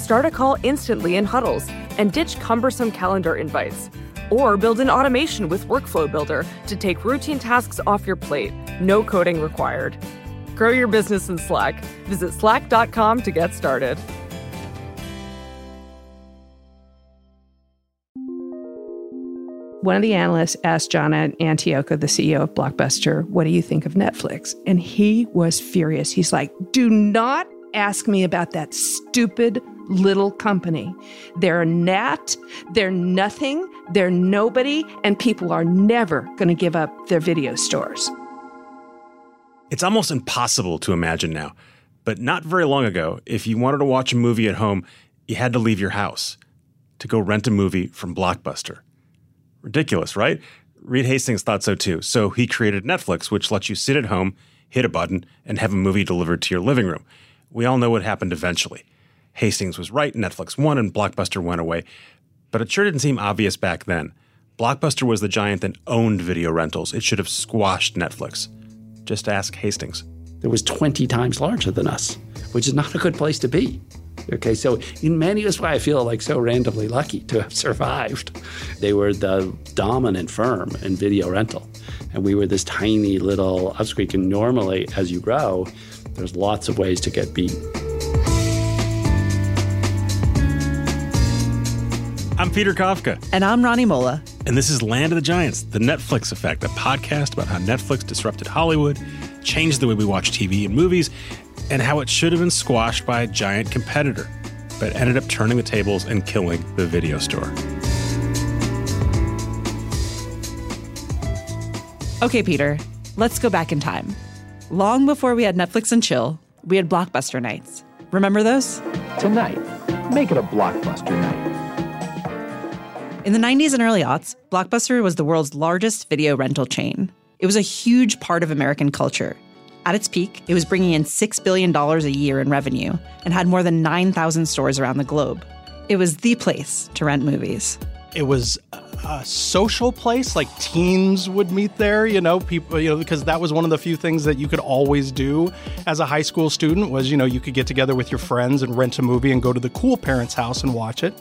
Start a call instantly in huddles and ditch cumbersome calendar invites. Or build an automation with Workflow Builder to take routine tasks off your plate. No coding required. Grow your business in Slack. Visit slack.com to get started. One of the analysts asked John Antioco, the CEO of Blockbuster, what do you think of Netflix? And he was furious. He's like, do not ask me about that stupid little company. They're a gnat, they're nothing, they're nobody, and people are never going to give up their video stores. It's almost impossible to imagine now. But not very long ago, if you wanted to watch a movie at home, you had to leave your house to go rent a movie from Blockbuster. Ridiculous, right? Reed Hastings thought so too. So he created Netflix, which lets you sit at home, hit a button, and have a movie delivered to your living room. We all know what happened eventually. Hastings was right, Netflix won, and Blockbuster went away. But it sure didn't seem obvious back then. Blockbuster was the giant that owned video rentals. It should have squashed Netflix. Just ask Hastings. It was 20 times larger than us, which is not a good place to be. Okay, so in many ways, why I feel like so randomly lucky to have survived. They were the dominant firm in video rental, and we were this tiny little upsqueak. And normally, as you grow, there's lots of ways to get beat. I'm Peter Kafka. And I'm Rani Molla. And this is Land of the Giants, the Netflix effect, a podcast about how Netflix disrupted Hollywood, changed the way we watch TV and movies, and how it should have been squashed by a giant competitor, but ended up turning the tables and killing the video store. Okay, Peter, let's go back in time. Long before we had Netflix and chill, we had blockbuster nights. Remember those? Tonight, make it a blockbuster night. In the 90s and early aughts, Blockbuster was the world's largest video rental chain. It was a huge part of American culture. At its peak, it was bringing in $6 billion a year in revenue and had more than 9,000 stores around the globe. It was the place to rent movies. It was a social place, like teens would meet there, you know, people, you know, because that was one of the few things that you could always do as a high school student was, you know, you could get together with your friends and rent a movie and go to the cool parents' house and watch it.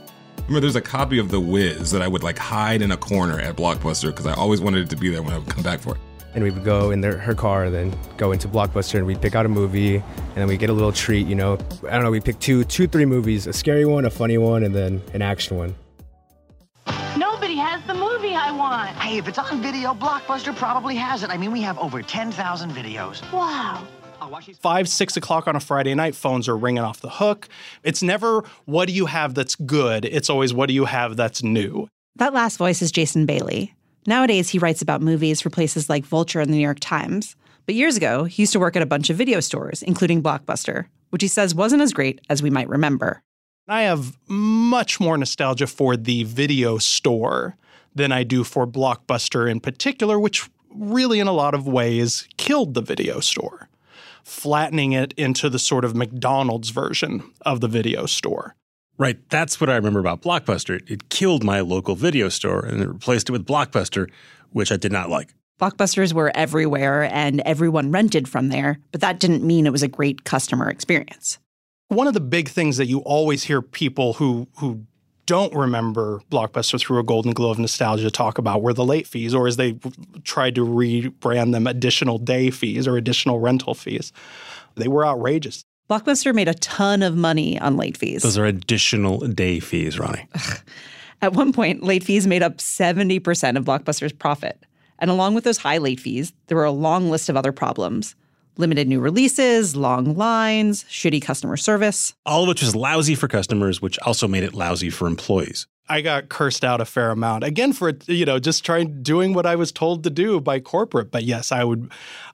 Remember, there's a copy of The Wiz that I would like hide in a corner at Blockbuster because I always wanted it to be there when I would come back for it. And we would go in their, her car, then go into Blockbuster, and we'd pick out a movie, and then we get a little treat. You know, I don't know. We pick two, two, three movies: a scary one, a funny one, and then an action one. Nobody has the movie I want. Hey, if it's on video, Blockbuster probably has it. I mean, we have over 10,000 videos. Wow. Five, six o'clock on a Friday night, phones are ringing off the hook. It's never, what do you have that's good? It's always, what do you have that's new? That last voice is Jason Bailey. Nowadays, he writes about movies for places like Vulture and the New York Times. But years ago, he used to work at a bunch of video stores, including Blockbuster, which he says wasn't as great as we might remember. I have much more nostalgia for the video store than I do for Blockbuster in particular, which really, in a lot of ways, killed the video store flattening it into the sort of McDonald's version of the video store. Right. That's what I remember about Blockbuster. It killed my local video store and it replaced it with Blockbuster, which I did not like. Blockbusters were everywhere and everyone rented from there, but that didn't mean it was a great customer experience. One of the big things that you always hear people who who don't remember Blockbuster through a golden glow of nostalgia to talk about were the late fees, or as they tried to rebrand them, additional day fees or additional rental fees. They were outrageous. Blockbuster made a ton of money on late fees. Those are additional day fees, Rani. At one point, late fees made up 70% of Blockbuster's profit. And along with those high late fees, there were a long list of other problems limited new releases, long lines, shitty customer service. All of which was lousy for customers, which also made it lousy for employees. I got cursed out a fair amount again for you know just trying doing what I was told to do by corporate. But yes, I would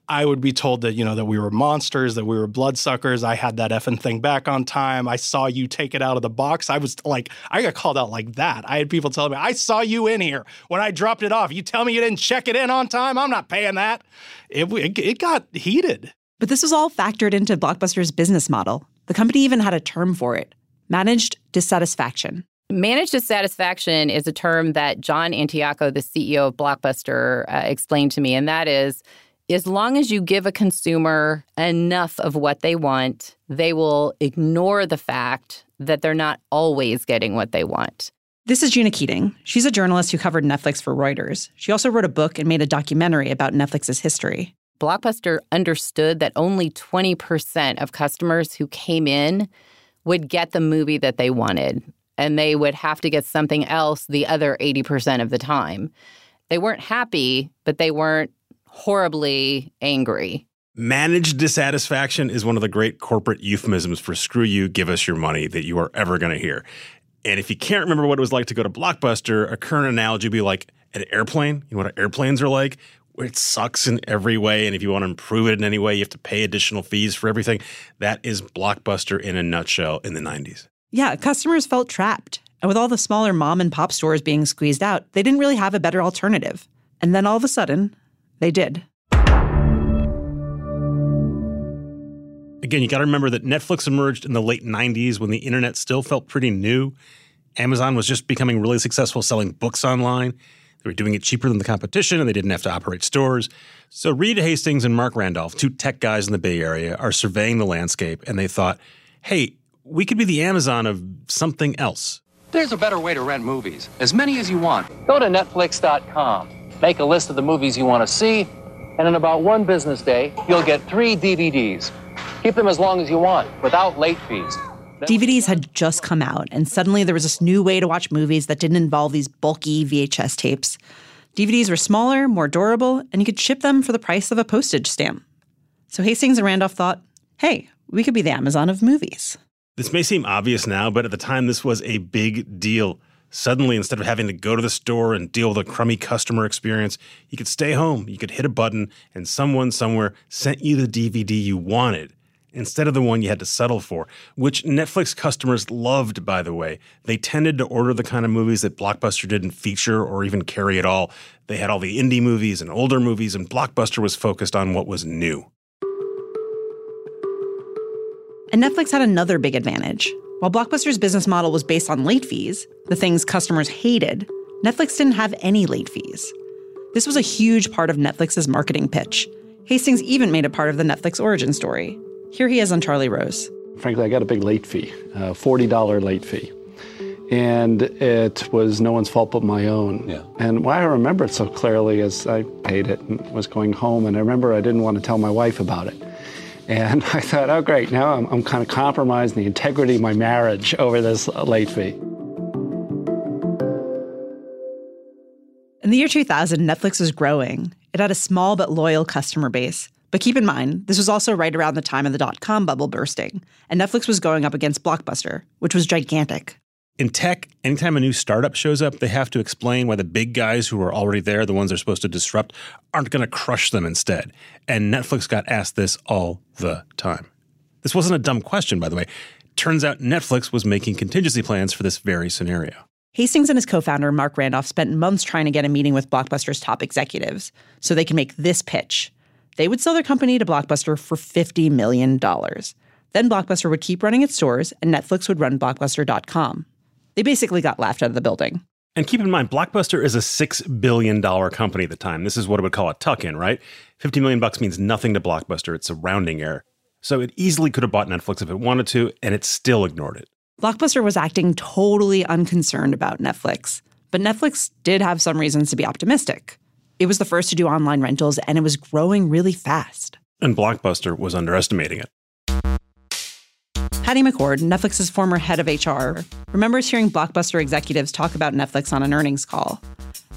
I would be told that you know that we were monsters, that we were bloodsuckers. I had that effing thing back on time. I saw you take it out of the box. I was like, I got called out like that. I had people telling me, I saw you in here when I dropped it off. You tell me you didn't check it in on time. I'm not paying that. It it, it got heated. But this was all factored into Blockbuster's business model. The company even had a term for it: managed dissatisfaction. Managed dissatisfaction is a term that John Antioco, the CEO of Blockbuster, uh, explained to me, and that is as long as you give a consumer enough of what they want, they will ignore the fact that they're not always getting what they want. This is Gina Keating. She's a journalist who covered Netflix for Reuters. She also wrote a book and made a documentary about Netflix's history. Blockbuster understood that only 20% of customers who came in would get the movie that they wanted and they would have to get something else the other 80% of the time. They weren't happy, but they weren't horribly angry. Managed dissatisfaction is one of the great corporate euphemisms for screw you, give us your money that you are ever going to hear. And if you can't remember what it was like to go to Blockbuster, a current analogy would be like an airplane. You know what airplanes are like? It sucks in every way. And if you want to improve it in any way, you have to pay additional fees for everything. That is Blockbuster in a nutshell in the 90s. Yeah, customers felt trapped. And with all the smaller mom and pop stores being squeezed out, they didn't really have a better alternative. And then all of a sudden, they did. Again, you got to remember that Netflix emerged in the late 90s when the internet still felt pretty new. Amazon was just becoming really successful selling books online. They were doing it cheaper than the competition and they didn't have to operate stores. So Reed Hastings and Marc Randolph, two tech guys in the Bay Area, are surveying the landscape and they thought, hey, we could be the Amazon of something else. There's a better way to rent movies, as many as you want. Go to Netflix.com, make a list of the movies you want to see, and in about one business day, you'll get three DVDs. Keep them as long as you want, without late fees. DVDs had just come out, and suddenly there was this new way to watch movies that didn't involve these bulky VHS tapes. DVDs were smaller, more durable, and you could ship them for the price of a postage stamp. So Hastings and Randolph thought, hey, we could be the Amazon of movies. This may seem obvious now, but at the time, this was a big deal. Suddenly, instead of having to go to the store and deal with a crummy customer experience, you could stay home, you could hit a button, and someone somewhere sent you the DVD you wanted instead of the one you had to settle for, which Netflix customers loved, by the way. They tended to order the kind of movies that Blockbuster didn't feature or even carry at all. They had all the indie movies and older movies, and Blockbuster was focused on what was new. And Netflix had another big advantage. While Blockbuster's business model was based on late fees, the things customers hated, Netflix didn't have any late fees. This was a huge part of Netflix's marketing pitch. Hastings even made it part of the Netflix origin story. Here he is on Charlie Rose. Frankly, I got a big late fee, a $40 late fee. And it was no one's fault but my own. Yeah. And why I remember it so clearly is I paid it and was going home, and I remember I didn't want to tell my wife about it. And I thought, oh, great, now I'm, I'm kind of compromising the integrity of my marriage over this late fee. In the year 2000, Netflix was growing. It had a small but loyal customer base. But keep in mind, this was also right around the time of the dot com bubble bursting, and Netflix was going up against Blockbuster, which was gigantic. In tech, anytime a new startup shows up, they have to explain why the big guys who are already there, the ones they're supposed to disrupt, aren't going to crush them instead. And Netflix got asked this all the time. This wasn't a dumb question, by the way. Turns out Netflix was making contingency plans for this very scenario. Hastings and his co founder, Marc Randolph, spent months trying to get a meeting with Blockbuster's top executives so they could make this pitch. They would sell their company to Blockbuster for $50 million. Then Blockbuster would keep running its stores, and Netflix would run Blockbuster.com. They basically got laughed out of the building. And keep in mind, Blockbuster is a $6 billion company at the time. This is what it would call a tuck in, right? 50 million bucks means nothing to Blockbuster. It's a rounding error. So it easily could have bought Netflix if it wanted to, and it still ignored it. Blockbuster was acting totally unconcerned about Netflix. But Netflix did have some reasons to be optimistic. It was the first to do online rentals, and it was growing really fast. And Blockbuster was underestimating it. Patty McCord, Netflix's former head of HR, remembers hearing Blockbuster executives talk about Netflix on an earnings call.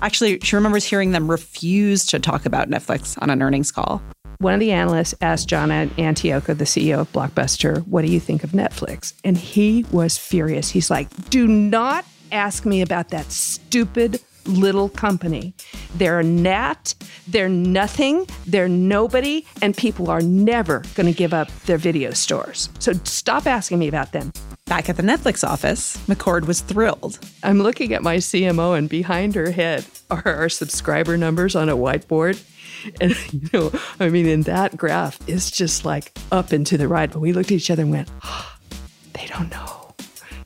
Actually, she remembers hearing them refuse to talk about Netflix on an earnings call. One of the analysts asked John Antioco, the CEO of Blockbuster, what do you think of Netflix? And he was furious. He's like, do not ask me about that stupid little company. They're a gnat, they're nothing, they're nobody, and people are never going to give up their video stores. So stop asking me about them. Back at the Netflix office, McCord was thrilled. I'm looking at my CMO, and behind her head are our subscriber numbers on a whiteboard. And, you know, I mean, in that graph, it's just like up and to the right. But we looked at each other and went, oh, they don't know.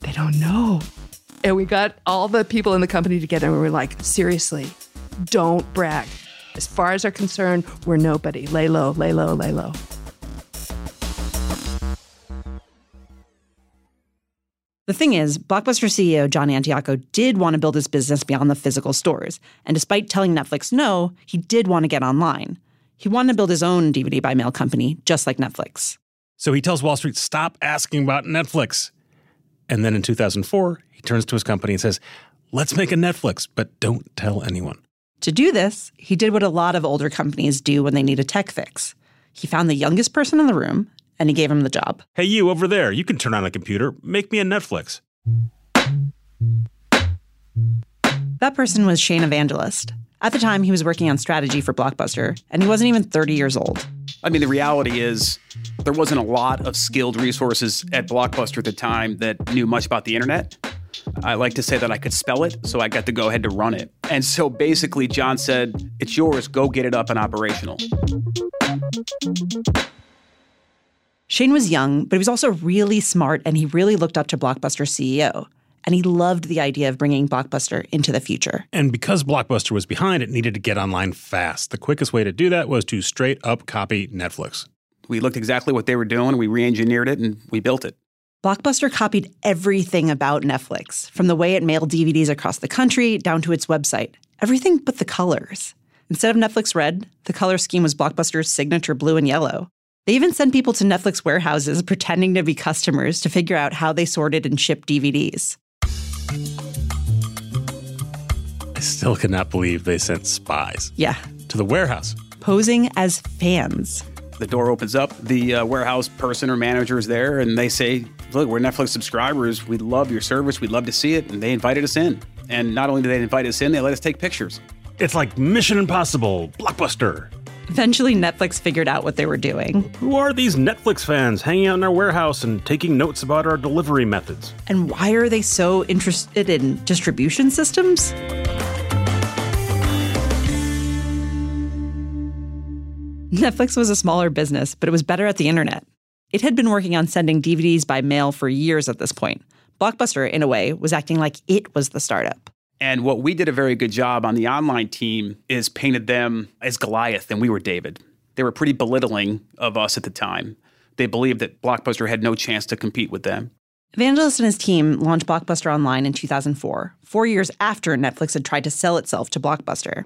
They don't know. And we got all the people in the company together and we were like, seriously, don't brag. As far as are concerned, we're nobody. Lay low, lay low, lay low. The thing is, Blockbuster CEO John Antioco did want to build his business beyond the physical stores. And despite telling Netflix no, he did want to get online. He wanted to build his own DVD by mail company, just like Netflix. So he tells Wall Street, stop asking about Netflix. And then in 2004, he turns to his company and says, let's make a Netflix, but don't tell anyone. To do this, he did what a lot of older companies do when they need a tech fix. He found the youngest person in the room and he gave him the job. Hey, you over there, you can turn on a computer. Make me a Netflix. That person was Shane Evangelist. At the time, he was working on strategy for Blockbuster, and he wasn't even 30 years old. I mean, the reality is there wasn't a lot of skilled resources at Blockbuster at the time that knew much about the internet. I like to say that I could spell it, so I got to go ahead to run it. And so basically, John said, It's yours, go get it up and operational. Shane was young, but he was also really smart and he really looked up to Blockbuster CEO. And he loved the idea of bringing Blockbuster into the future. And because Blockbuster was behind, it needed to get online fast. The quickest way to do that was to straight up copy Netflix. We looked exactly what they were doing, we re engineered it, and we built it. Blockbuster copied everything about Netflix, from the way it mailed DVDs across the country down to its website. Everything but the colors. Instead of Netflix red, the color scheme was Blockbuster's signature blue and yellow. They even sent people to Netflix warehouses pretending to be customers to figure out how they sorted and shipped DVDs. I still cannot believe they sent spies. Yeah. To the warehouse. Posing as fans. The door opens up, the uh, warehouse person or manager is there, and they say, Look, we're Netflix subscribers. We love your service. We'd love to see it. And they invited us in. And not only did they invite us in, they let us take pictures. It's like Mission Impossible, Blockbuster. Eventually, Netflix figured out what they were doing. Who are these Netflix fans hanging out in our warehouse and taking notes about our delivery methods? And why are they so interested in distribution systems? Netflix was a smaller business, but it was better at the internet. It had been working on sending DVDs by mail for years at this point. Blockbuster, in a way, was acting like it was the startup. And what we did a very good job on the online team is painted them as Goliath and we were David. They were pretty belittling of us at the time. They believed that Blockbuster had no chance to compete with them. Evangelist and his team launched Blockbuster Online in 2004, four years after Netflix had tried to sell itself to Blockbuster.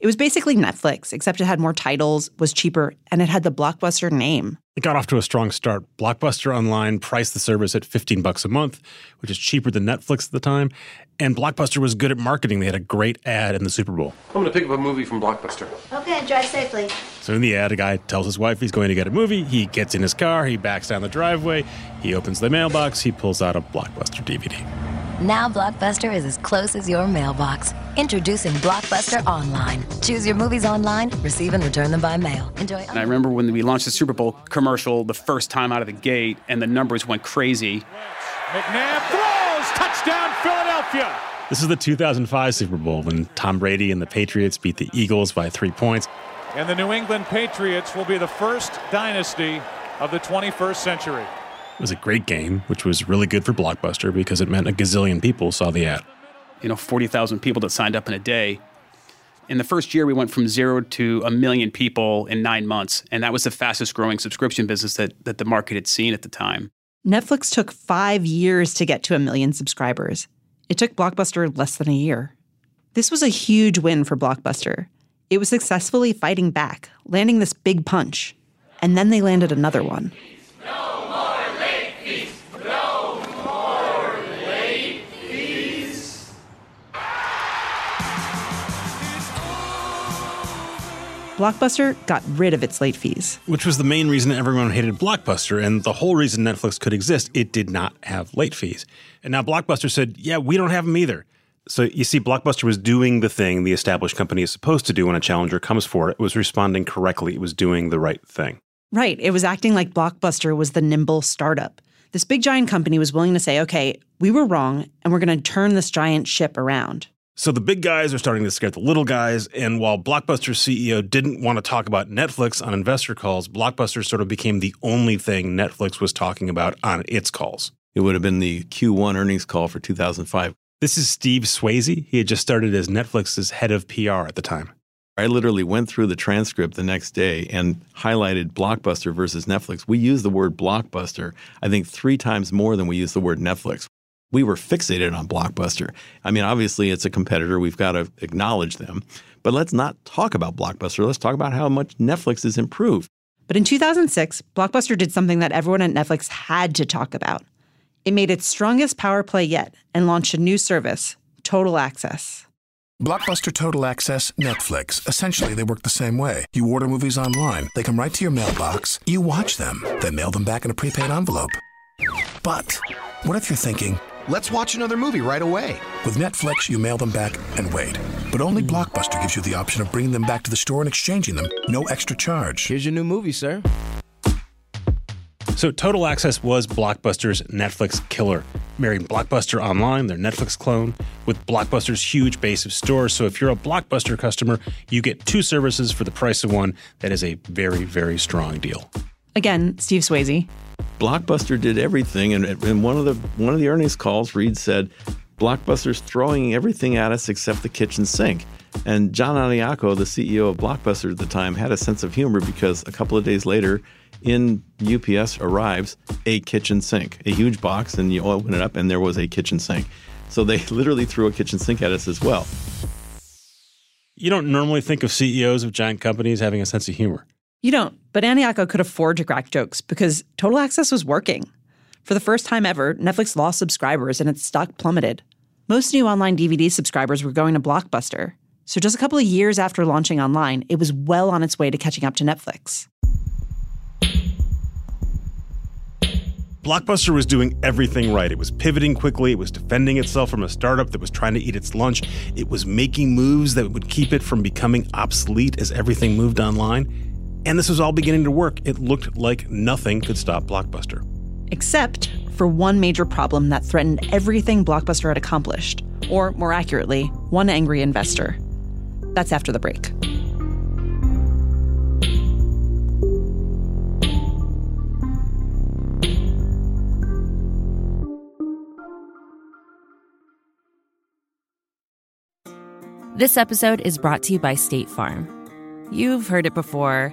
It was basically Netflix, except it had more titles, was cheaper, and it had the Blockbuster name. It got off to a strong start. Blockbuster Online priced the service at 15 bucks a month, which is cheaper than Netflix at the time. And Blockbuster was good at marketing. They had a great ad in the Super Bowl. I'm going to pick up a movie from Blockbuster. Okay, drive safely. So in the ad, a guy tells his wife he's going to get a movie. He gets in his car, he backs down the driveway, he opens the mailbox, he pulls out a Blockbuster DVD. Now Blockbuster is as close as your mailbox. Introducing Blockbuster Online. Choose your movies online, receive and return them by mail. Enjoy. And I remember when we launched the Super Bowl commercial the first time out of the gate, and the numbers went crazy. McNabb throws, touchdown Philadelphia. This is the 2005 Super Bowl when Tom Brady and the Patriots beat the Eagles by three points. And the New England Patriots will be the first dynasty of the 21st century. It was a great game, which was really good for Blockbuster because it meant a gazillion people saw the ad. You know, 40,000 people that signed up in a day. In the first year, we went from zero to a million people in nine months. And that was the fastest growing subscription business that, that the market had seen at the time. Netflix took five years to get to a million subscribers. It took Blockbuster less than a year. This was a huge win for Blockbuster. It was successfully fighting back, landing this big punch. And then they landed another one. Blockbuster got rid of its late fees. Which was the main reason everyone hated Blockbuster and the whole reason Netflix could exist. It did not have late fees. And now Blockbuster said, yeah, we don't have them either. So you see, Blockbuster was doing the thing the established company is supposed to do when a challenger comes for it. It was responding correctly, it was doing the right thing. Right. It was acting like Blockbuster was the nimble startup. This big giant company was willing to say, okay, we were wrong, and we're going to turn this giant ship around. So the big guys are starting to scare the little guys. And while Blockbuster's CEO didn't want to talk about Netflix on investor calls, Blockbuster sort of became the only thing Netflix was talking about on its calls. It would have been the Q1 earnings call for 2005. This is Steve Swasey. He had just started as Netflix's head of PR at the time. I literally went through the transcript the next day and highlighted Blockbuster versus Netflix. We use the word Blockbuster, I think, three times more than we use the word Netflix. We were fixated on Blockbuster. I mean, obviously, it's a competitor. We've got to acknowledge them. But let's not talk about Blockbuster. Let's talk about how much Netflix has improved. But in 2006, Blockbuster did something that everyone at Netflix had to talk about. It made its strongest power play yet and launched a new service, Total Access. Blockbuster Total Access Netflix. Essentially, they work the same way. You order movies online, they come right to your mailbox, you watch them, then mail them back in a prepaid envelope. But what if you're thinking, let's watch another movie right away? With Netflix, you mail them back and wait. But only Blockbuster gives you the option of bringing them back to the store and exchanging them, no extra charge. Here's your new movie, sir. So Total Access was Blockbuster's Netflix killer, marrying Blockbuster Online, their Netflix clone, with Blockbuster's huge base of stores. So if you're a Blockbuster customer, you get two services for the price of one. That is a very, very strong deal. Again, Steve Swasey. Blockbuster did everything, and in one of the one of the earnings calls, Reed said, "Blockbuster's throwing everything at us except the kitchen sink." And John Antioco, the CEO of Blockbuster at the time, had a sense of humor because a couple of days later, in UPS arrives a kitchen sink, a huge box, and you open it up, and there was a kitchen sink. So they literally threw a kitchen sink at us as well. You don't normally think of CEOs of giant companies having a sense of humor. You don't, but Antioco could afford to crack jokes because Total Access was working. For the first time ever, Netflix lost subscribers and its stock plummeted. Most new online DVD subscribers were going to Blockbuster. So just a couple of years after launching online, it was well on its way to catching up to Netflix. Blockbuster was doing everything right. It was pivoting quickly. It was defending itself from a startup that was trying to eat its lunch. It was making moves that would keep it from becoming obsolete as everything moved online. And this was all beginning to work. It looked like nothing could stop Blockbuster. Except for one major problem that threatened everything Blockbuster had accomplished, or more accurately, one angry investor. That's after the break. This episode is brought to you by State Farm. You've heard it before.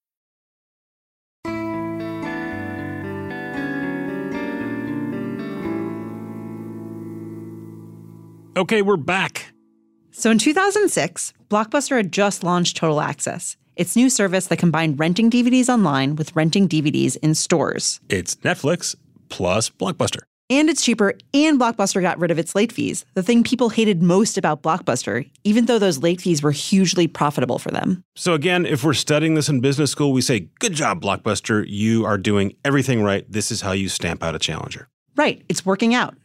Okay, we're back. So in 2006, Blockbuster had just launched Total Access, its new service that combined renting DVDs online with renting DVDs in stores. It's Netflix plus Blockbuster. And it's cheaper, and Blockbuster got rid of its late fees, the thing people hated most about Blockbuster, even though those late fees were hugely profitable for them. So, again, if we're studying this in business school, we say, Good job, Blockbuster. You are doing everything right. This is how you stamp out a challenger. Right, it's working out.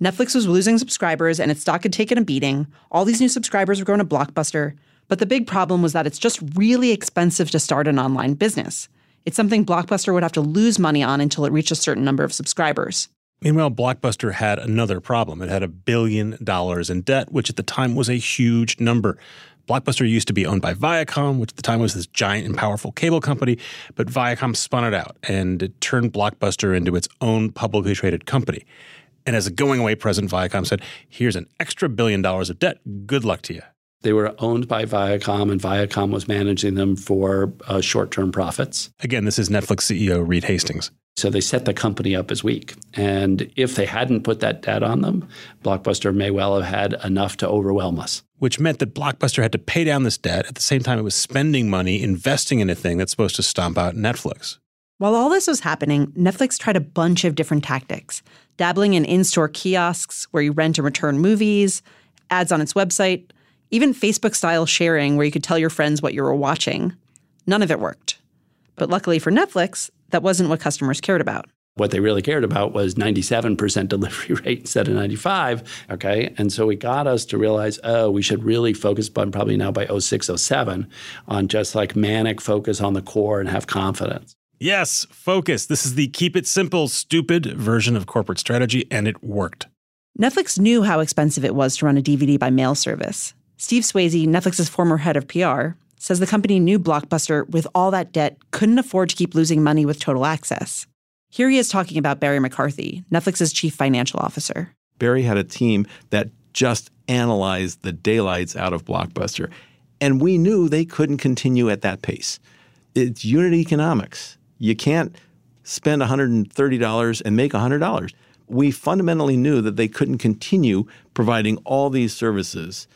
Netflix was losing subscribers and its stock had taken a beating. All these new subscribers were going to Blockbuster. But the big problem was that it's just really expensive to start an online business. It's something Blockbuster would have to lose money on until it reached a certain number of subscribers. Meanwhile, Blockbuster had another problem. It had a billion dollars in debt, which at the time was a huge number. Blockbuster used to be owned by Viacom, which at the time was this giant and powerful cable company, but Viacom spun it out and it turned Blockbuster into its own publicly traded company. And as a going away president, Viacom said, here's an extra billion dollars of debt. Good luck to you. They were owned by Viacom, and Viacom was managing them for uh, short term profits. Again, this is Netflix CEO Reed Hastings. So they set the company up as weak. And if they hadn't put that debt on them, Blockbuster may well have had enough to overwhelm us. Which meant that Blockbuster had to pay down this debt. At the same time, it was spending money investing in a thing that's supposed to stomp out Netflix. While all this was happening, Netflix tried a bunch of different tactics, dabbling in in store kiosks where you rent and return movies, ads on its website, even Facebook style sharing where you could tell your friends what you were watching. None of it worked. But luckily for Netflix, that wasn't what customers cared about. What they really cared about was 97% delivery rate instead of 95. Okay. And so it got us to realize, oh, we should really focus on probably now by 06, 07 on just like manic focus on the core and have confidence. Yes, focus. This is the keep it simple, stupid version of corporate strategy, and it worked. Netflix knew how expensive it was to run a DVD by mail service. Steve Swasey, Netflix's former head of PR, says the company knew Blockbuster, with all that debt, couldn't afford to keep losing money with total access. Here he is talking about Barry McCarthy, Netflix's chief financial officer. Barry had a team that just analyzed the daylights out of Blockbuster. And we knew they couldn't continue at that pace. It's unit economics. You can't spend $130 and make $100. We fundamentally knew that they couldn't continue providing all these services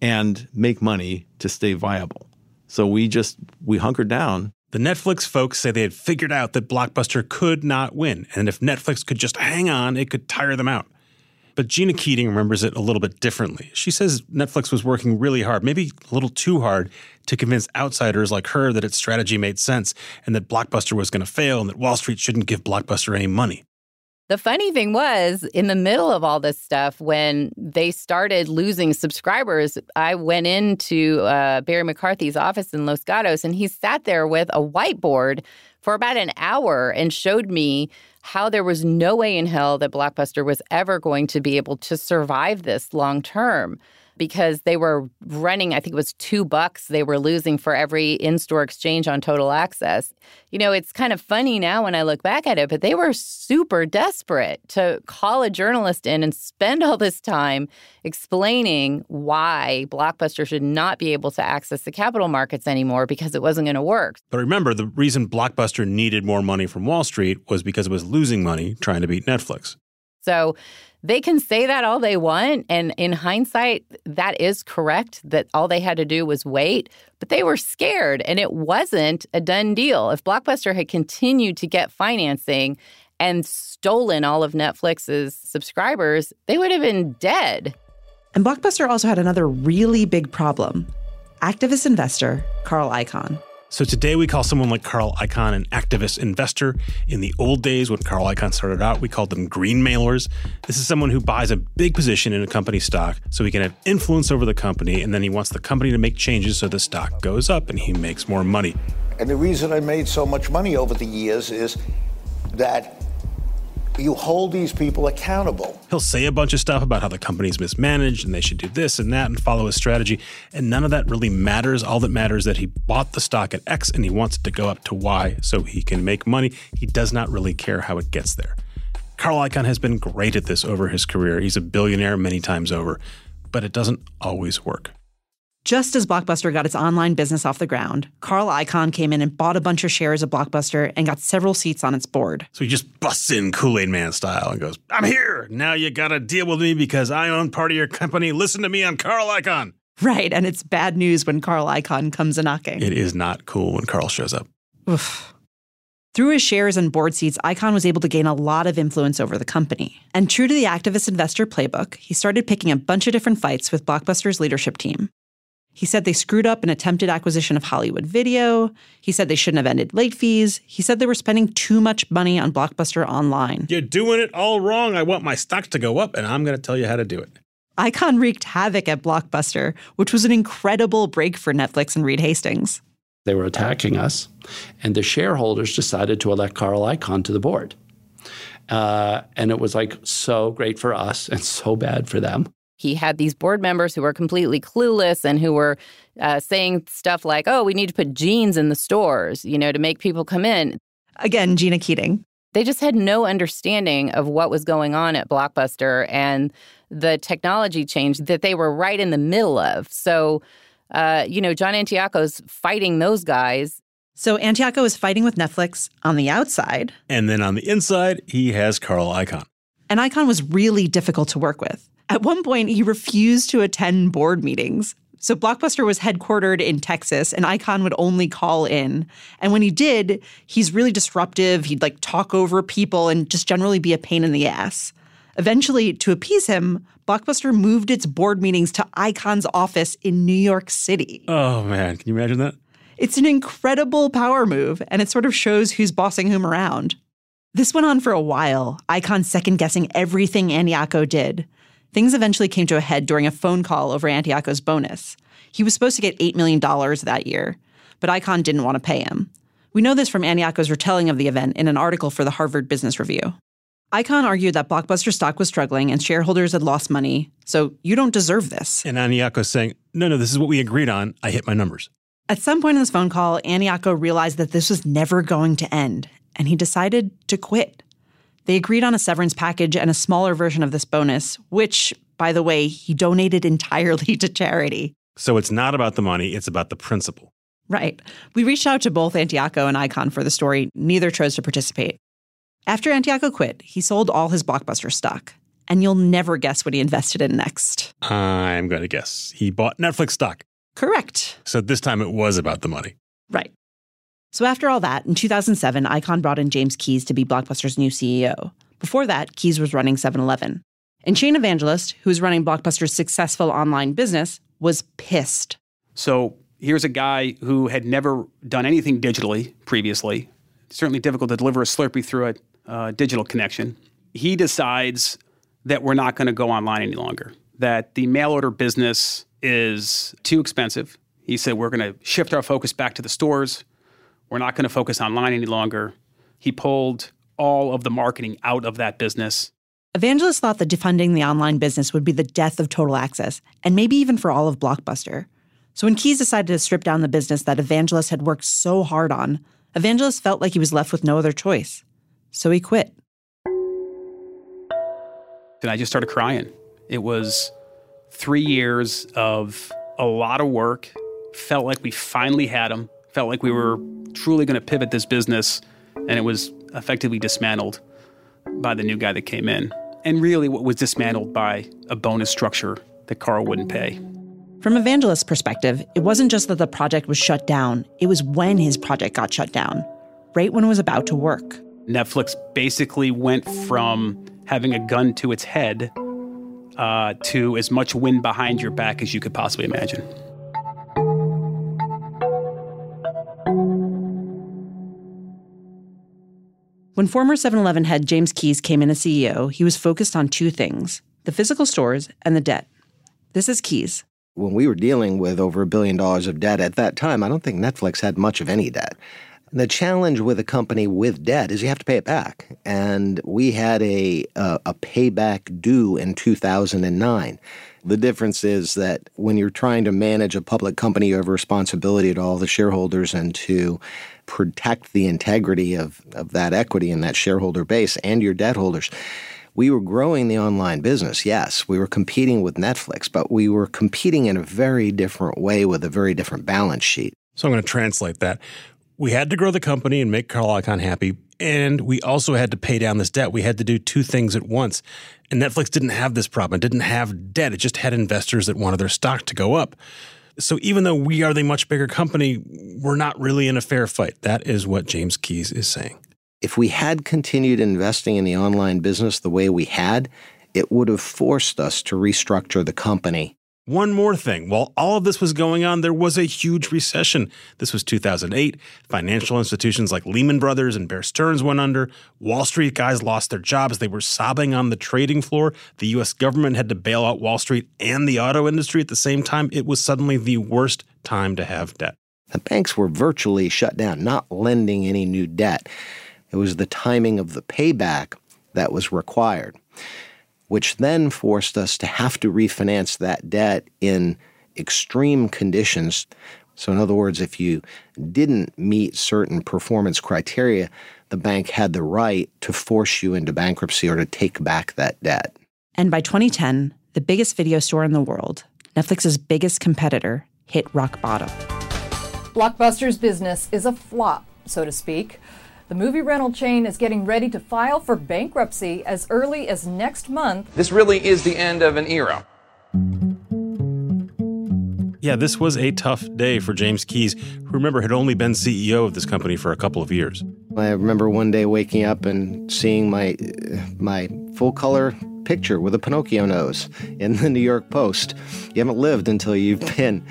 and make money to stay viable. So we just we hunkered down. The Netflix folks say they had figured out that Blockbuster could not win, and if Netflix could just hang on, it could tire them out. But Gina Keating remembers it a little bit differently. She says Netflix was working really hard, maybe a little too hard, to convince outsiders like her that its strategy made sense and that Blockbuster was going to fail and that Wall Street shouldn't give Blockbuster any money. The funny thing was, in the middle of all this stuff, when they started losing subscribers, I went into uh, Barry McCarthy's office in Los Gatos, and he sat there with a whiteboard for about an hour and showed me how there was no way in hell that Blockbuster was ever going to be able to survive this long term because they were running, I think it was two bucks they were losing for every in store exchange on total access. You know, it's kind of funny now when I look back at it, but they were super desperate to call a journalist in and spend all this time explaining why Blockbuster should not be able to access the capital markets anymore because it wasn't going to work. But remember, the reason Blockbuster needed more money from Wall Street was because it was losing money trying to beat Netflix. So they can say that all they want. And in hindsight, that is correct that all they had to do was wait. But they were scared and it wasn't a done deal. If Blockbuster had continued to get financing and stolen all of Netflix's subscribers, they would have been dead. And Blockbuster also had another really big problem activist investor Carl Icahn. So today we call someone like Carl Icahn an activist investor. In the old days when Carl Icahn started out, we called them green mailers. This is someone who buys a big position in a company stock so he can have influence over the company and then he wants the company to make changes so the stock goes up and he makes more money. And the reason I made so much money over the years is that you hold these people accountable. He'll say a bunch of stuff about how the company's mismanaged and they should do this and that and follow his strategy. And none of that really matters. All that matters is that he bought the stock at X and he wants it to go up to Y so he can make money. He does not really care how it gets there. Carl Icahn has been great at this over his career. He's a billionaire many times over, but it doesn't always work. Just as Blockbuster got its online business off the ground, Carl Icahn came in and bought a bunch of shares of Blockbuster and got several seats on its board. So he just busts in Kool Aid Man style and goes, I'm here. Now you got to deal with me because I own part of your company. Listen to me on Carl Icahn. Right. And it's bad news when Carl Icahn comes a knocking. It is not cool when Carl shows up. Oof. Through his shares and board seats, Icahn was able to gain a lot of influence over the company. And true to the activist investor playbook, he started picking a bunch of different fights with Blockbuster's leadership team. He said they screwed up an attempted acquisition of Hollywood Video. He said they shouldn't have ended late fees. He said they were spending too much money on Blockbuster Online. You're doing it all wrong. I want my stocks to go up, and I'm going to tell you how to do it. Icahn wreaked havoc at Blockbuster, which was an incredible break for Netflix and Reed Hastings. They were attacking us, and the shareholders decided to elect Carl Icahn to the board. Uh, and it was like so great for us and so bad for them. He had these board members who were completely clueless and who were uh, saying stuff like, oh, we need to put jeans in the stores, you know, to make people come in. Again, Gina Keating. They just had no understanding of what was going on at Blockbuster and the technology change that they were right in the middle of. So, uh, you know, John Antioco's fighting those guys. So Antioco is fighting with Netflix on the outside. And then on the inside, he has Carl Icahn. And Icahn was really difficult to work with. At one point, he refused to attend board meetings. So Blockbuster was headquartered in Texas, and Icahn would only call in. And when he did, he's really disruptive. He'd like talk over people and just generally be a pain in the ass. Eventually, to appease him, Blockbuster moved its board meetings to Icahn's office in New York City. Oh, man. Can you imagine that? It's an incredible power move, and it sort of shows who's bossing whom around. This went on for a while, Icahn second guessing everything Antioco did. Things eventually came to a head during a phone call over Antioco's bonus. He was supposed to get $8 million that year, but Icahn didn't want to pay him. We know this from Antioco's retelling of the event in an article for the Harvard Business Review. Icahn argued that Blockbuster stock was struggling and shareholders had lost money, so you don't deserve this. And Antioco's saying, no, no, this is what we agreed on. I hit my numbers. At some point in this phone call, Antioco realized that this was never going to end, and he decided to quit. They agreed on a severance package and a smaller version of this bonus, which, by the way, he donated entirely to charity. So it's not about the money, it's about the principle. Right. We reached out to both Antioco and Icahn for the story. Neither chose to participate. After Antioco quit, he sold all his blockbuster stock. And you'll never guess what he invested in next. I'm going to guess. He bought Netflix stock. Correct. So this time it was about the money. Right. So after all that, in 2007, Icahn brought in James Keyes to be Blockbuster's new CEO. Before that, Keyes was running 7-Eleven. And Shane Evangelist, who was running Blockbuster's successful online business, was pissed. So here's a guy who had never done anything digitally previously. certainly difficult to deliver a Slurpee through a uh, digital connection. He decides that we're not going to go online any longer, that the mail order business is too expensive. He said, we're going to shift our focus back to the stores. We're not going to focus online any longer. He pulled all of the marketing out of that business. Evangelist thought that defunding the online business would be the death of total access, and maybe even for all of Blockbuster. So when Keyes decided to strip down the business that Evangelist had worked so hard on, Evangelist felt like he was left with no other choice. So he quit. And I just started crying. It was three years of a lot of work. Felt like we finally had him. Felt like we were truly going to pivot this business, and it was effectively dismantled by the new guy that came in. And really, what was dismantled by a bonus structure that Carl wouldn't pay. From Evangelist's perspective, it wasn't just that the project was shut down, it was when his project got shut down, right when it was about to work. Netflix basically went from having a gun to its head uh, to as much wind behind your back as you could possibly imagine. When former 7 Eleven head James Keyes came in as CEO, he was focused on two things the physical stores and the debt. This is Keyes. When we were dealing with over a billion dollars of debt at that time, I don't think Netflix had much of any debt. The challenge with a company with debt is you have to pay it back. And we had a, a, a payback due in 2009. The difference is that when you're trying to manage a public company, you have a responsibility to all the shareholders and to protect the integrity of, of that equity and that shareholder base and your debt holders. We were growing the online business, yes. We were competing with Netflix, but we were competing in a very different way with a very different balance sheet. So I'm going to translate that. We had to grow the company and make Carl Icahn happy, and we also had to pay down this debt. We had to do two things at once. And Netflix didn't have this problem. It didn't have debt. It just had investors that wanted their stock to go up. So even though we are the much bigger company, we're not really in a fair fight. That is what James Keyes is saying. If we had continued investing in the online business the way we had, it would have forced us to restructure the company. One more thing. While all of this was going on, there was a huge recession. This was 2008. Financial institutions like Lehman Brothers and Bear Stearns went under. Wall Street guys lost their jobs. They were sobbing on the trading floor. The US government had to bail out Wall Street and the auto industry at the same time. It was suddenly the worst time to have debt. The banks were virtually shut down, not lending any new debt. It was the timing of the payback that was required which then forced us to have to refinance that debt in extreme conditions. So, in other words, if you didn't meet certain performance criteria, the bank had the right to force you into bankruptcy or to take back that debt. And by 2010, the biggest video store in the world, Netflix's biggest competitor, hit rock bottom. Blockbuster's business is a flop, so to speak. The movie rental chain is getting ready to file for bankruptcy as early as next month. This really is the end of an era. Yeah, this was a tough day for James Keyes, who remember had only been CEO of this company for a couple of years. I remember one day waking up and seeing my my full color picture with a Pinocchio nose in the New York Post. You haven't lived until you've been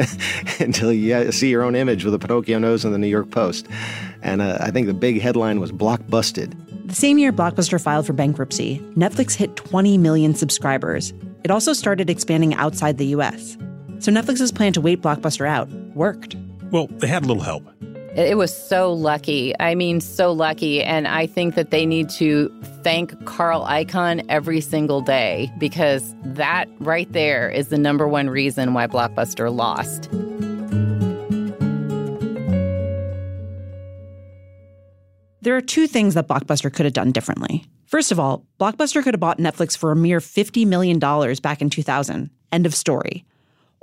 until you see your own image with a Pinocchio nose in the New York Post. And uh, I think the big headline was Blockbusted. The same year Blockbuster filed for bankruptcy, Netflix hit 20 million subscribers. It also started expanding outside the US. So Netflix's plan to wait Blockbuster out worked. Well, they had a little help. It was so lucky. I mean, so lucky. And I think that they need to thank Carl Icahn every single day because that right there is the number one reason why Blockbuster lost. There are two things that Blockbuster could have done differently. First of all, Blockbuster could have bought Netflix for a mere $50 million back in 2000. End of story.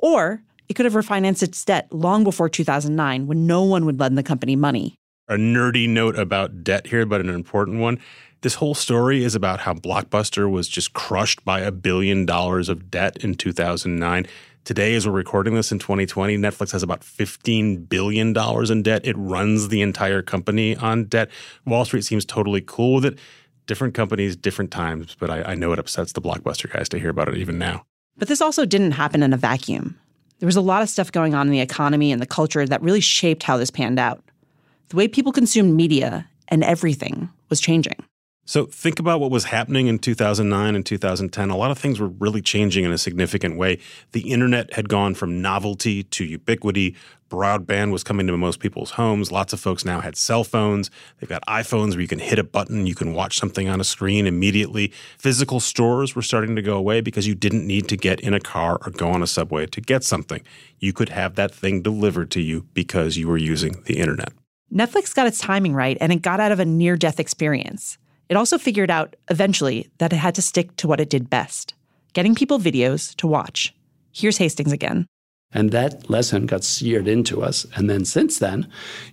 Or it could have refinanced its debt long before 2009 when no one would lend the company money. A nerdy note about debt here, but an important one. This whole story is about how Blockbuster was just crushed by a billion dollars of debt in 2009. Today, as we're recording this in 2020, Netflix has about $15 billion in debt. It runs the entire company on debt. Wall Street seems totally cool with it. Different companies, different times, but I, I know it upsets the Blockbuster guys to hear about it even now. But this also didn't happen in a vacuum. There was a lot of stuff going on in the economy and the culture that really shaped how this panned out. The way people consumed media and everything was changing. So think about what was happening in 2009 and 2010. A lot of things were really changing in a significant way. The internet had gone from novelty to ubiquity. Broadband was coming to most people's homes. Lots of folks now had cell phones. They've got iPhones where you can hit a button, you can watch something on a screen immediately. Physical stores were starting to go away because you didn't need to get in a car or go on a subway to get something. You could have that thing delivered to you because you were using the internet. Netflix got its timing right and it got out of a near death experience. It also figured out eventually that it had to stick to what it did best getting people videos to watch. Here's Hastings again. And that lesson got seared into us. And then since then,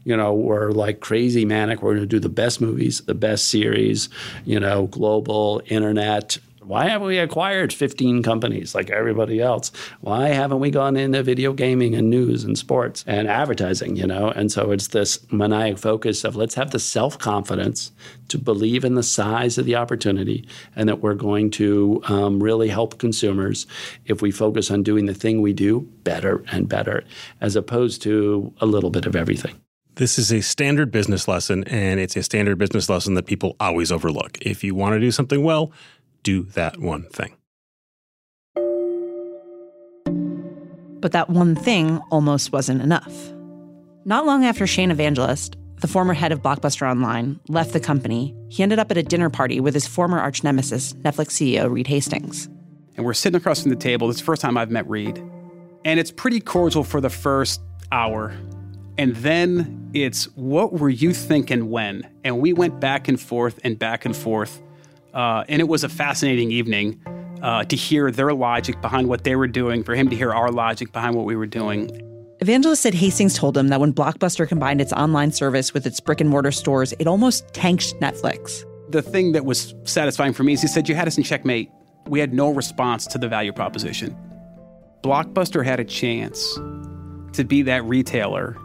you know, we're like crazy manic. We're going to do the best movies, the best series, you know, global, internet, why haven't we acquired 15 companies like everybody else? Why haven't we gone into video gaming and news and sports and advertising, you know? And so it's this maniac focus of let's have the self confidence to believe in the size of the opportunity and that we're going to um, really help consumers if we focus on doing the thing we do better and better, as opposed to a little bit of everything. This is a standard business lesson, and it's a standard business lesson that people always overlook. If you want to do something well, do that one thing. But that one thing almost wasn't enough. Not long after Shane Evangelist, the former head of Blockbuster Online, left the company, he ended up at a dinner party with his former arch nemesis, Netflix CEO Reed Hastings. And we're sitting across from the table. It's the first time I've met Reed. And it's pretty cordial for the first hour. And then it's, what were you thinking when? And we went back and forth and back and forth. Uh, and it was a fascinating evening uh, to hear their logic behind what they were doing, for him to hear our logic behind what we were doing. Evangelist said Hastings told him that when Blockbuster combined its online service with its brick and mortar stores, it almost tanked Netflix. The thing that was satisfying for me is he said, You had us in checkmate. We had no response to the value proposition. Blockbuster had a chance to be that retailer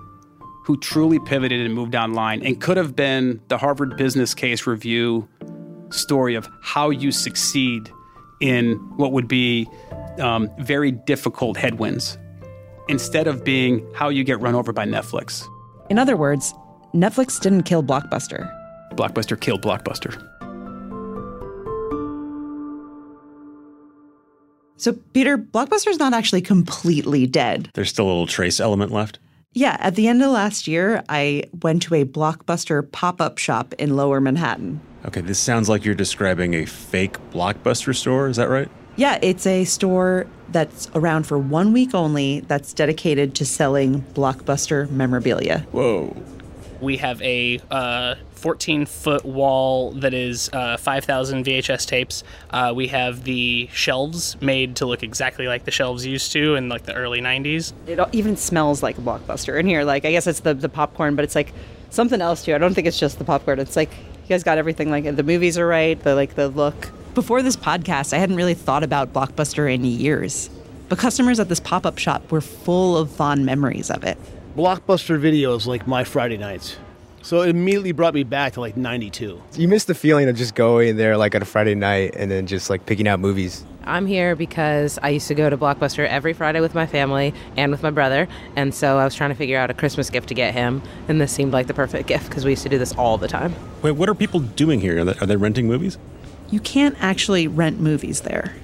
who truly pivoted and moved online and could have been the Harvard Business Case Review story of how you succeed in what would be um, very difficult headwinds instead of being how you get run over by Netflix. In other words, Netflix didn't kill Blockbuster. Blockbuster killed Blockbuster. So, Peter, Blockbuster's not actually completely dead. There's still a little trace element left. Yeah, at the end of last year, I went to a Blockbuster pop up shop in lower Manhattan. Okay, this sounds like you're describing a fake Blockbuster store. Is that right? Yeah, it's a store that's around for one week only that's dedicated to selling Blockbuster memorabilia. Whoa. We have a uh, 14 foot wall that is uh, 5,000 VHS tapes. Uh, we have the shelves made to look exactly like the shelves used to in like the early 90s. It even smells like a Blockbuster in here. Like, I guess it's the, the popcorn, but it's like something else too. I don't think it's just the popcorn. It's like you guys got everything. Like the movies are right, the like the look. Before this podcast, I hadn't really thought about Blockbuster in years. But customers at this pop up shop were full of fond memories of it. Blockbuster videos like my Friday nights. So it immediately brought me back to like 92. You miss the feeling of just going there like on a Friday night and then just like picking out movies. I'm here because I used to go to Blockbuster every Friday with my family and with my brother. And so I was trying to figure out a Christmas gift to get him. And this seemed like the perfect gift because we used to do this all the time. Wait, what are people doing here? Are they, are they renting movies? You can't actually rent movies there.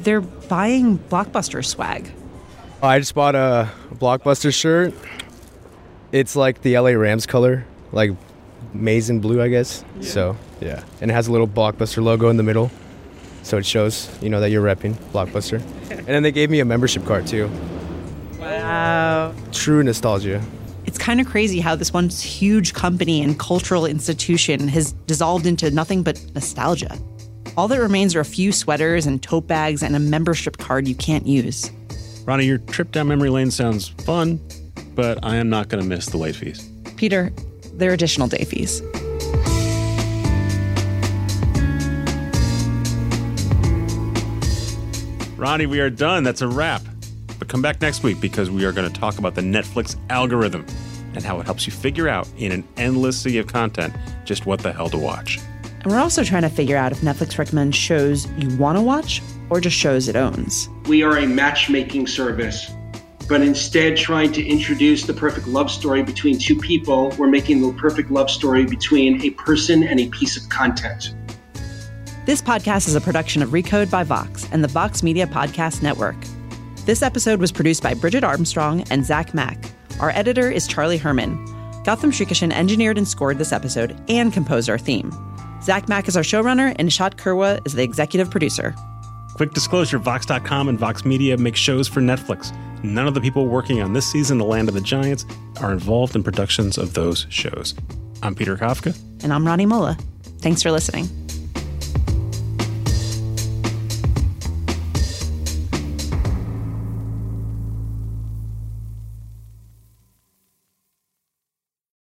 They're buying Blockbuster swag. I just bought a Blockbuster shirt. It's like the LA Rams color, like maize and blue, I guess. So, yeah. And it has a little Blockbuster logo in the middle. So it shows, you know, that you're repping Blockbuster. and then they gave me a membership card too. Wow. True nostalgia. It's kind of crazy how this once huge company and cultural institution has dissolved into nothing but nostalgia. All that remains are a few sweaters and tote bags and a membership card you can't use. Rani, your trip down memory lane sounds fun, but I am not going to miss the late fees. Peter, there are additional day fees. Rani, we are done. That's a wrap. But come back next week because we are going to talk about the Netflix algorithm and how it helps you figure out in an endless sea of content just what the hell to watch. And we're also trying to figure out if Netflix recommends shows you want to watch or just shows it owns. We are a matchmaking service, but instead trying to introduce the perfect love story between two people, we're making the perfect love story between a person and a piece of content. This podcast is a production of Recode by Vox and the Vox Media Podcast Network. This episode was produced by Bridget Armstrong and Zach Mack. Our editor is Charlie Herman. Gautam Srikishan engineered and scored this episode and composed our theme. Zach Mack is our showrunner, and Nishat Kurwa is the executive producer. Quick disclosure Vox.com and Vox Media make shows for Netflix. None of the people working on this season, The Land of the Giants, are involved in productions of those shows. I'm Peter Kafka. And I'm Rani Molla. Thanks for listening.